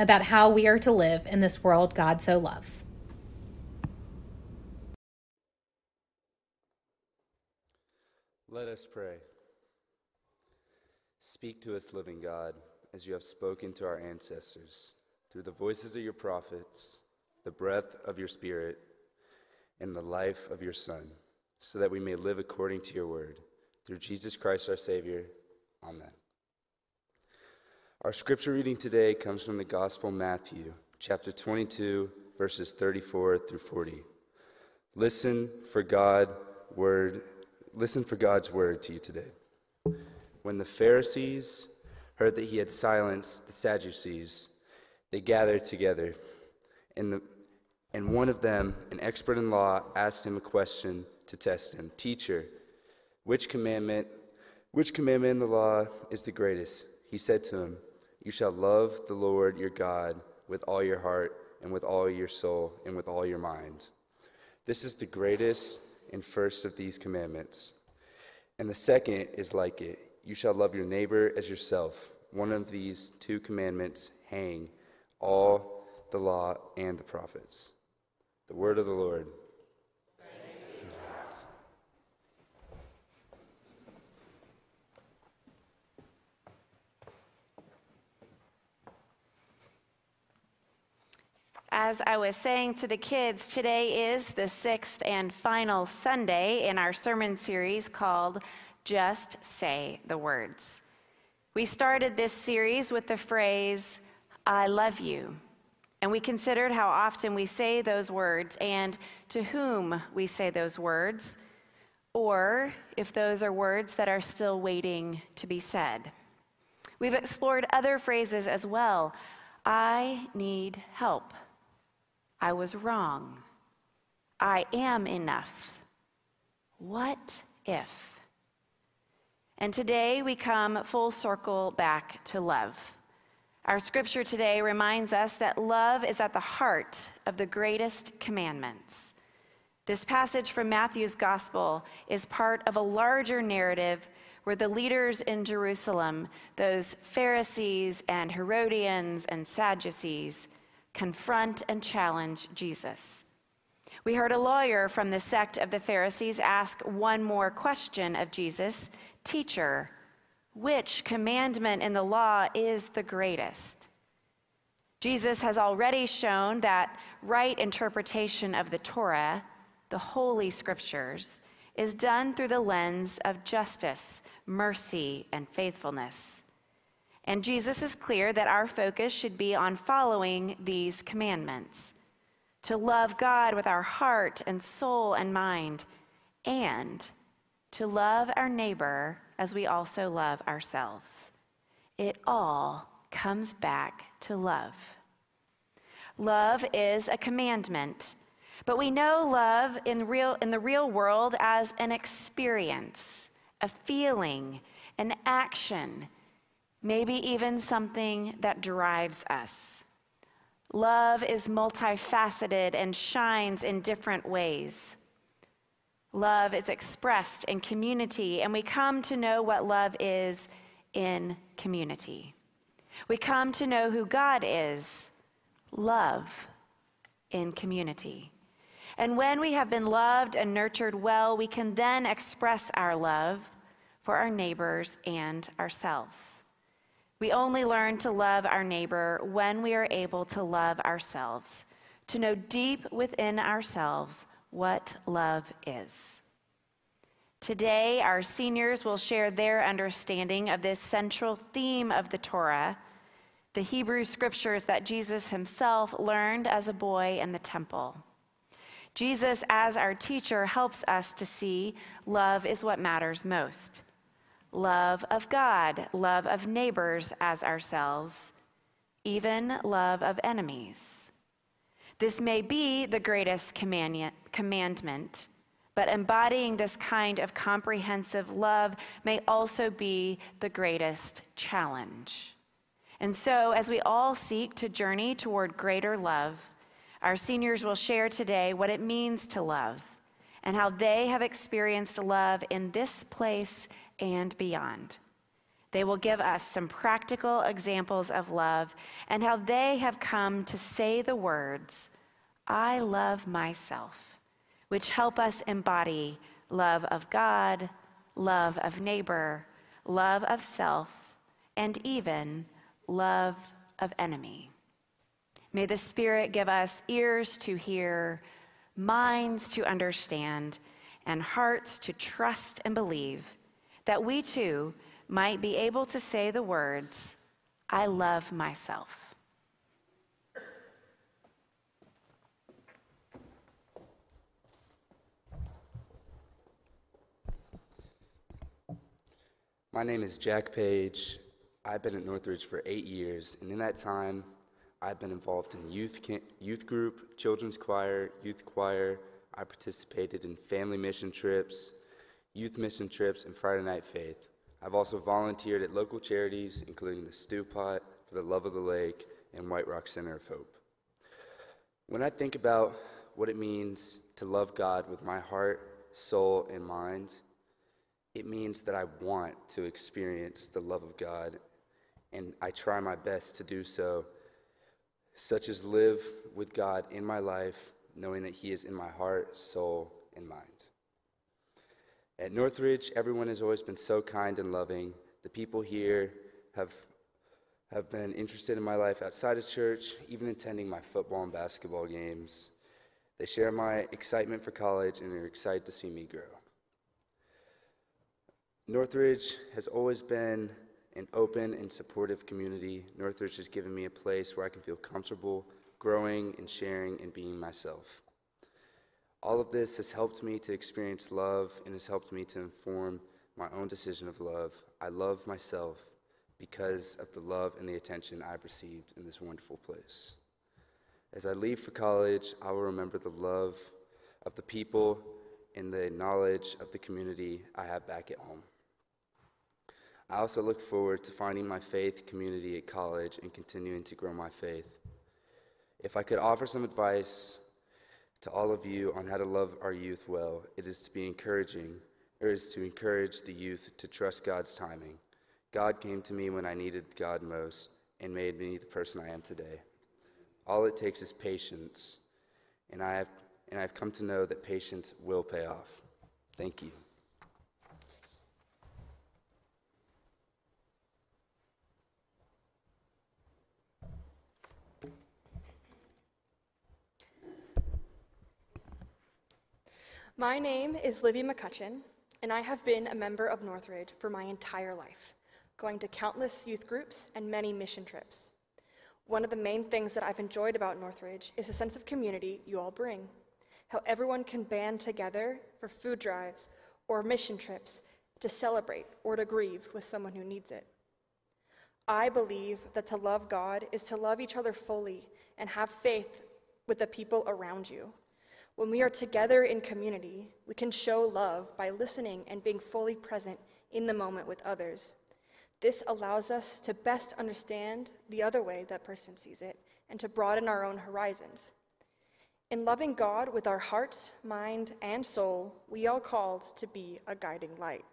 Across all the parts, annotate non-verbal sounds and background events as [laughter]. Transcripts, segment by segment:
about how we are to live in this world God so loves. Let us pray. Speak to us, living God, as you have spoken to our ancestors through the voices of your prophets, the breath of your Spirit, and the life of your Son, so that we may live according to your word. Through Jesus Christ our Savior. Amen. Our scripture reading today comes from the Gospel Matthew, chapter 22, verses 34 through 40. Listen for God word listen for God's word to you today. When the Pharisees heard that he had silenced the Sadducees, they gathered together. And, the, and one of them, an expert in law, asked him a question to test him Teacher, which commandment, which commandment in the law is the greatest? He said to him, You shall love the Lord your God with all your heart, and with all your soul, and with all your mind. This is the greatest and first of these commandments. And the second is like it you shall love your neighbor as yourself. One of these two commandments hang all the law and the prophets. The word of the Lord. As I was saying to the kids, today is the sixth and final Sunday in our sermon series called Just Say the Words. We started this series with the phrase, I love you. And we considered how often we say those words and to whom we say those words, or if those are words that are still waiting to be said. We've explored other phrases as well. I need help. I was wrong. I am enough. What if? And today we come full circle back to love. Our scripture today reminds us that love is at the heart of the greatest commandments. This passage from Matthew's gospel is part of a larger narrative where the leaders in Jerusalem, those Pharisees and Herodians and Sadducees, confront and challenge Jesus. We heard a lawyer from the sect of the Pharisees ask one more question of Jesus Teacher, which commandment in the law is the greatest? Jesus has already shown that right interpretation of the Torah, the Holy Scriptures, is done through the lens of justice, mercy, and faithfulness. And Jesus is clear that our focus should be on following these commandments to love God with our heart and soul and mind, and to love our neighbor as we also love ourselves. It all comes back to love. Love is a commandment, but we know love in, real, in the real world as an experience, a feeling, an action maybe even something that drives us. Love is multifaceted and shines in different ways. Love is expressed in community, and we come to know what love is in community. We come to know who God is love in community. And when we have been loved and nurtured well, we can then express our love for our neighbors and ourselves. We only learn to love our neighbor when we are able to love ourselves, to know deep within ourselves what love is. Today, our seniors will share their understanding of this central theme of the Torah, the Hebrew scriptures that Jesus himself learned as a boy in the temple. Jesus, as our teacher, helps us to see love is what matters most love of God, love of neighbors as ourselves, even love of enemies. This may be the greatest commandment, but embodying this kind of comprehensive love may also be the greatest challenge. And so, as we all seek to journey toward greater love, our seniors will share today what it means to love and how they have experienced love in this place and beyond. They will give us some practical examples of love and how they have come to say the words, I love myself, which help us embody love of God, love of neighbor, love of self, and even love of enemy. May the Spirit give us ears to hear, minds to understand, and hearts to trust and believe that we too might be able to say the words, I love myself. My name is Jack Page. I've been at Northridge for eight years, and in that time, I've been involved in youth, youth group, children's choir, youth choir. I participated in family mission trips, youth mission trips, and Friday Night Faith. I've also volunteered at local charities, including the Stew Pot, for the Love of the Lake, and White Rock Center of Hope. When I think about what it means to love God with my heart, soul, and mind, it means that I want to experience the love of God, and I try my best to do so, such as live with God in my life, knowing that He is in my heart, soul, and mind. At Northridge, everyone has always been so kind and loving. The people here have, have been interested in my life outside of church, even attending my football and basketball games. They share my excitement for college and are excited to see me grow. Northridge has always been an open and supportive community. Northridge has given me a place where I can feel comfortable growing and sharing and being myself. All of this has helped me to experience love and has helped me to inform my own decision of love. I love myself because of the love and the attention I've received in this wonderful place. As I leave for college, I will remember the love of the people and the knowledge of the community I have back at home. I also look forward to finding my faith community at college and continuing to grow my faith. If I could offer some advice to all of you on how to love our youth well. It is to be encouraging, or is to encourage the youth to trust God's timing. God came to me when I needed God most and made me the person I am today. All it takes is patience, and I have, and I've come to know that patience will pay off. Thank you. My name is Livy McCutcheon, and I have been a member of Northridge for my entire life, going to countless youth groups and many mission trips. One of the main things that I've enjoyed about Northridge is the sense of community you all bring, how everyone can band together for food drives or mission trips to celebrate or to grieve with someone who needs it. I believe that to love God is to love each other fully and have faith with the people around you. When we are together in community, we can show love by listening and being fully present in the moment with others. This allows us to best understand the other way that person sees it and to broaden our own horizons. In loving God with our hearts, mind, and soul, we are called to be a guiding light.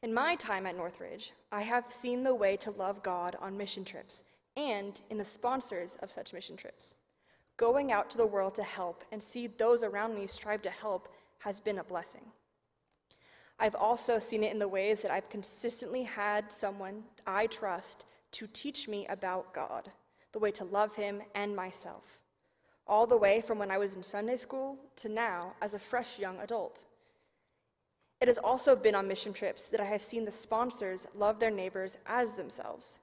In my time at Northridge, I have seen the way to love God on mission trips and in the sponsors of such mission trips. Going out to the world to help and see those around me strive to help has been a blessing. I've also seen it in the ways that I've consistently had someone I trust to teach me about God, the way to love Him and myself, all the way from when I was in Sunday school to now as a fresh young adult. It has also been on mission trips that I have seen the sponsors love their neighbors as themselves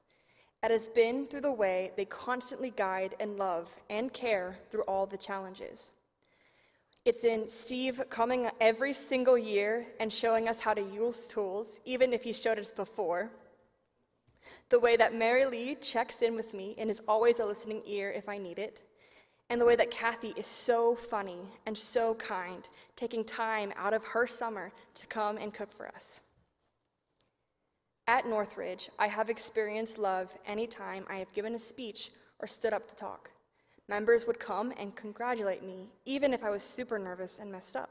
it has been through the way they constantly guide and love and care through all the challenges. It's in Steve coming every single year and showing us how to use tools, even if he showed us before. The way that Mary Lee checks in with me and is always a listening ear if I need it. And the way that Kathy is so funny and so kind, taking time out of her summer to come and cook for us. At Northridge, I have experienced love any time I have given a speech or stood up to talk. Members would come and congratulate me, even if I was super nervous and messed up.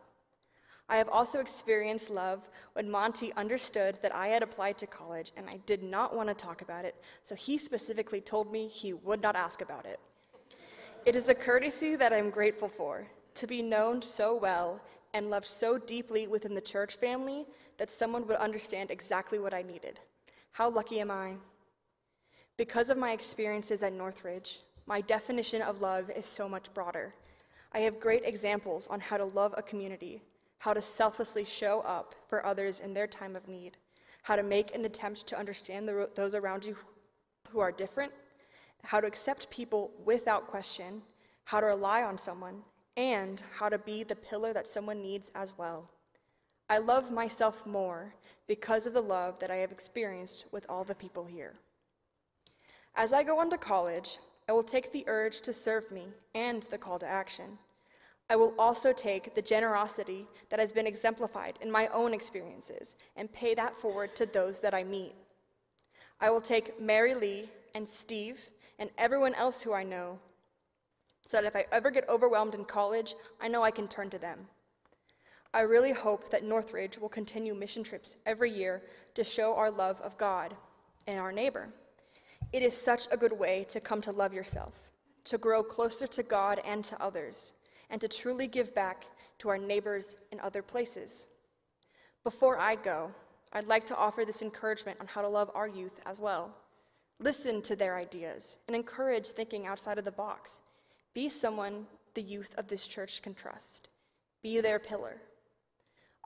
I have also experienced love when Monty understood that I had applied to college and I did not want to talk about it, so he specifically told me he would not ask about it. It is a courtesy that I'm grateful for, to be known so well and loved so deeply within the church family that someone would understand exactly what I needed. How lucky am I? Because of my experiences at Northridge, my definition of love is so much broader. I have great examples on how to love a community, how to selflessly show up for others in their time of need, how to make an attempt to understand the, those around you who are different, how to accept people without question, how to rely on someone, and how to be the pillar that someone needs as well. I love myself more because of the love that I have experienced with all the people here. As I go on to college, I will take the urge to serve me and the call to action. I will also take the generosity that has been exemplified in my own experiences and pay that forward to those that I meet. I will take Mary Lee and Steve and everyone else who I know so that if I ever get overwhelmed in college, I know I can turn to them. I really hope that Northridge will continue mission trips every year to show our love of God and our neighbor. It is such a good way to come to love yourself, to grow closer to God and to others, and to truly give back to our neighbors in other places. Before I go, I'd like to offer this encouragement on how to love our youth as well. Listen to their ideas and encourage thinking outside of the box. Be someone the youth of this church can trust. Be their pillar.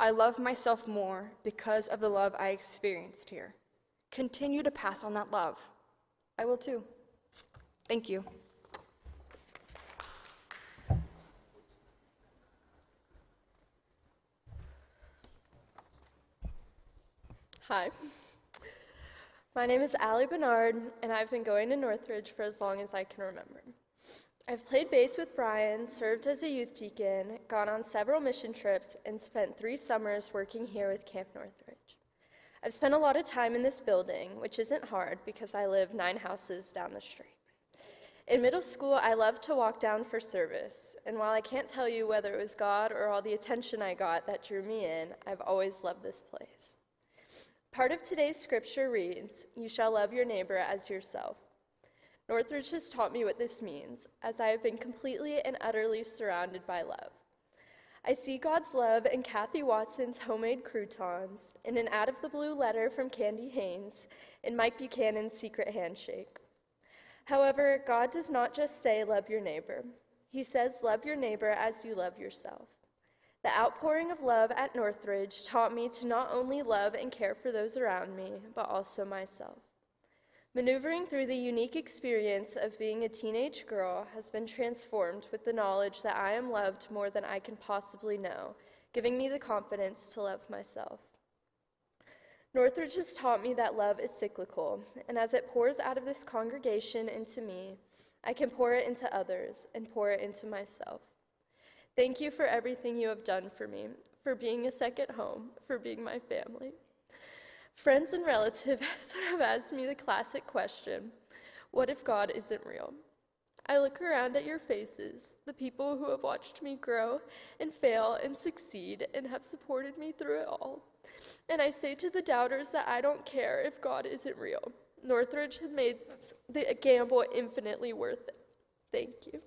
I love myself more because of the love I experienced here. Continue to pass on that love. I will too. Thank you. Hi. My name is Allie Bernard, and I've been going to Northridge for as long as I can remember. I've played bass with Brian, served as a youth deacon, gone on several mission trips, and spent three summers working here with Camp Northridge. I've spent a lot of time in this building, which isn't hard because I live nine houses down the street. In middle school, I loved to walk down for service, and while I can't tell you whether it was God or all the attention I got that drew me in, I've always loved this place. Part of today's scripture reads, You shall love your neighbor as yourself. Northridge has taught me what this means, as I have been completely and utterly surrounded by love. I see God's love in Kathy Watson's homemade croutons, in an out of the blue letter from Candy Haynes, in Mike Buchanan's secret handshake. However, God does not just say, Love your neighbor. He says, Love your neighbor as you love yourself. The outpouring of love at Northridge taught me to not only love and care for those around me, but also myself. Maneuvering through the unique experience of being a teenage girl has been transformed with the knowledge that I am loved more than I can possibly know, giving me the confidence to love myself. Northridge has taught me that love is cyclical, and as it pours out of this congregation into me, I can pour it into others and pour it into myself. Thank you for everything you have done for me, for being a second home, for being my family. Friends and relatives [laughs] have asked me the classic question what if God isn't real? I look around at your faces, the people who have watched me grow and fail and succeed and have supported me through it all. And I say to the doubters that I don't care if God isn't real. Northridge has made the gamble infinitely worth it. Thank you.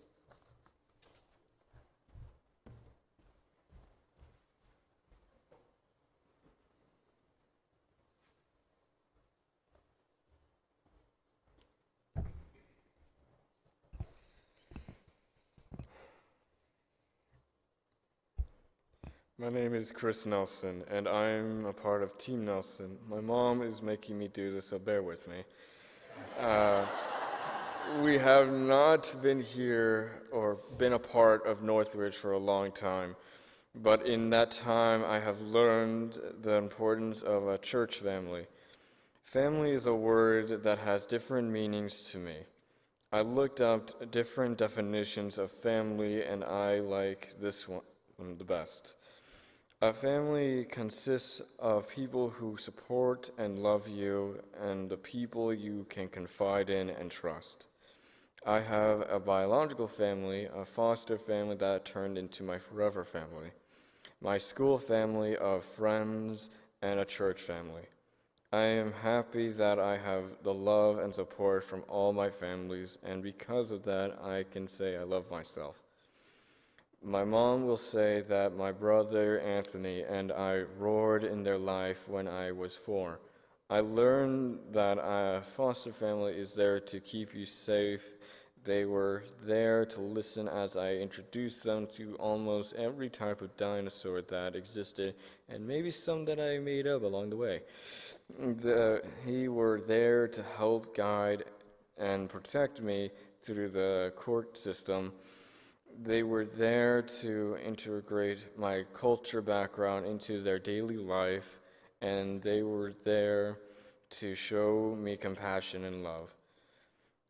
My name is Chris Nelson, and I'm a part of Team Nelson. My mom is making me do this, so bear with me. Uh, we have not been here or been a part of Northridge for a long time, but in that time, I have learned the importance of a church family. Family is a word that has different meanings to me. I looked up different definitions of family and I like this one the best. A family consists of people who support and love you and the people you can confide in and trust. I have a biological family, a foster family that turned into my forever family, my school family of friends, and a church family. I am happy that I have the love and support from all my families, and because of that, I can say I love myself. My mom will say that my brother Anthony and I roared in their life when I was four. I learned that a foster family is there to keep you safe. They were there to listen as I introduced them to almost every type of dinosaur that existed, and maybe some that I made up along the way. The, he were there to help guide and protect me through the court system they were there to integrate my culture background into their daily life, and they were there to show me compassion and love.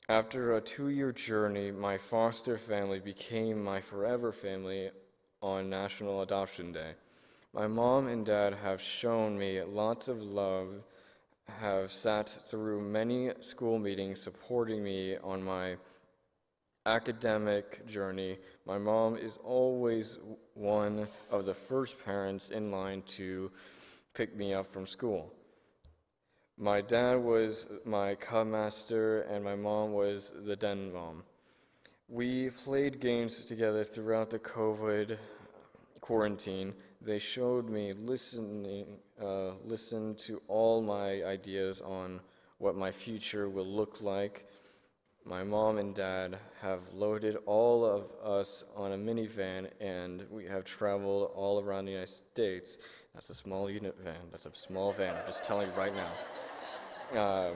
After a two year journey, my foster family became my forever family on National Adoption Day. My mom and dad have shown me lots of love, have sat through many school meetings supporting me on my academic journey, my mom is always one of the first parents in line to pick me up from school. My dad was my cub master, and my mom was the den mom. We played games together throughout the COVID quarantine. They showed me listening, uh, listen to all my ideas on what my future will look like my mom and dad have loaded all of us on a minivan and we have traveled all around the United States. That's a small unit van. That's a small van. I'm just telling you right now. Uh,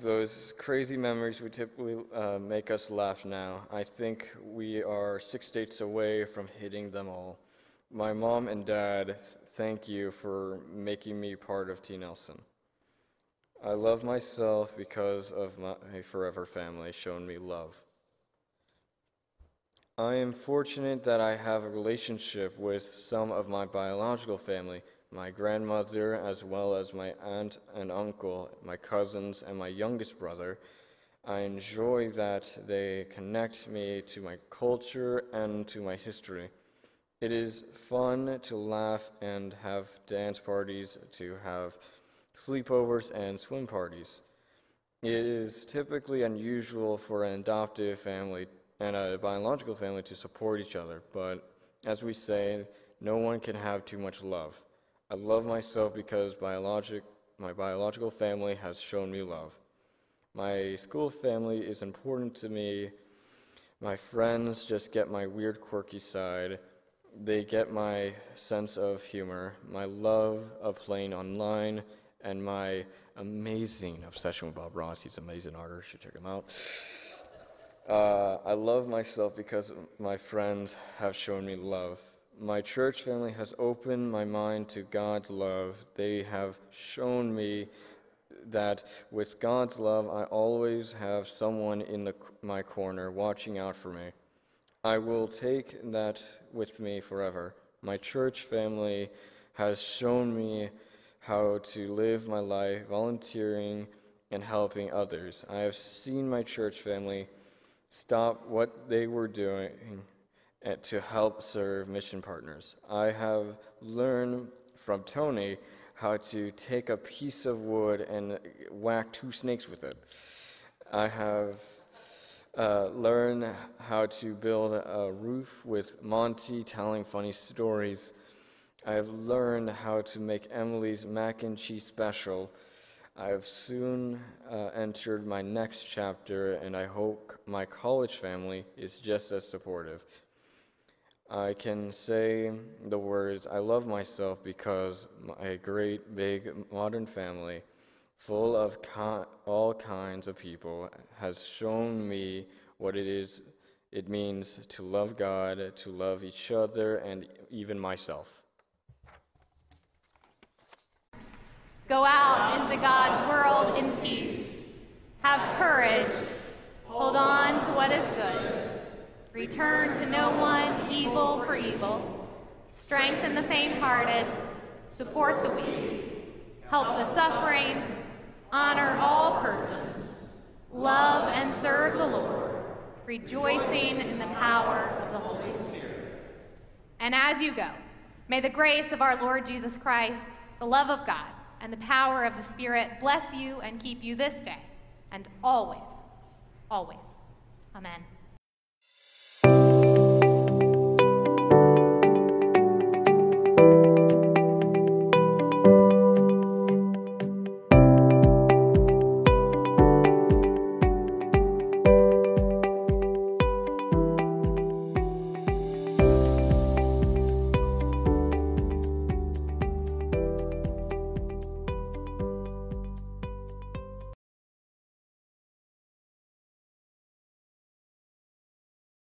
those crazy memories would typically uh, make us laugh now. I think we are six states away from hitting them all. My mom and dad, thank you for making me part of T. Nelson. I love myself because of my forever family shown me love. I am fortunate that I have a relationship with some of my biological family, my grandmother, as well as my aunt and uncle, my cousins, and my youngest brother. I enjoy that they connect me to my culture and to my history. It is fun to laugh and have dance parties, to have sleepovers, and swim parties. It is typically unusual for an adoptive family and a biological family to support each other, but as we say, no one can have too much love. I love myself because biologic, my biological family has shown me love. My school family is important to me. My friends just get my weird, quirky side. They get my sense of humor, my love of playing online, and my amazing obsession with Bob Ross. He's an amazing artist. You should check him out. Uh, I love myself because my friends have shown me love. My church family has opened my mind to God's love. They have shown me that with God's love, I always have someone in the, my corner watching out for me. I will take that with me forever. My church family has shown me how to live my life volunteering and helping others. I have seen my church family stop what they were doing to help serve mission partners. I have learned from Tony how to take a piece of wood and whack two snakes with it. I have uh, learned how to build a roof with Monty telling funny stories I have learned how to make Emily's mac and cheese special. I have soon uh, entered my next chapter, and I hope my college family is just as supportive. I can say the words, I love myself because my great big modern family, full of all kinds of people, has shown me what it is it means to love God, to love each other, and even myself. Go out into God's world in peace. Have courage. Hold on to what is good. Return to no one evil for evil. Strengthen the faint hearted. Support the weak. Help the suffering. Honor all persons. Love and serve the Lord, rejoicing in the power of the Holy Spirit. And as you go, may the grace of our Lord Jesus Christ, the love of God, and the power of the Spirit bless you and keep you this day and always, always. Amen.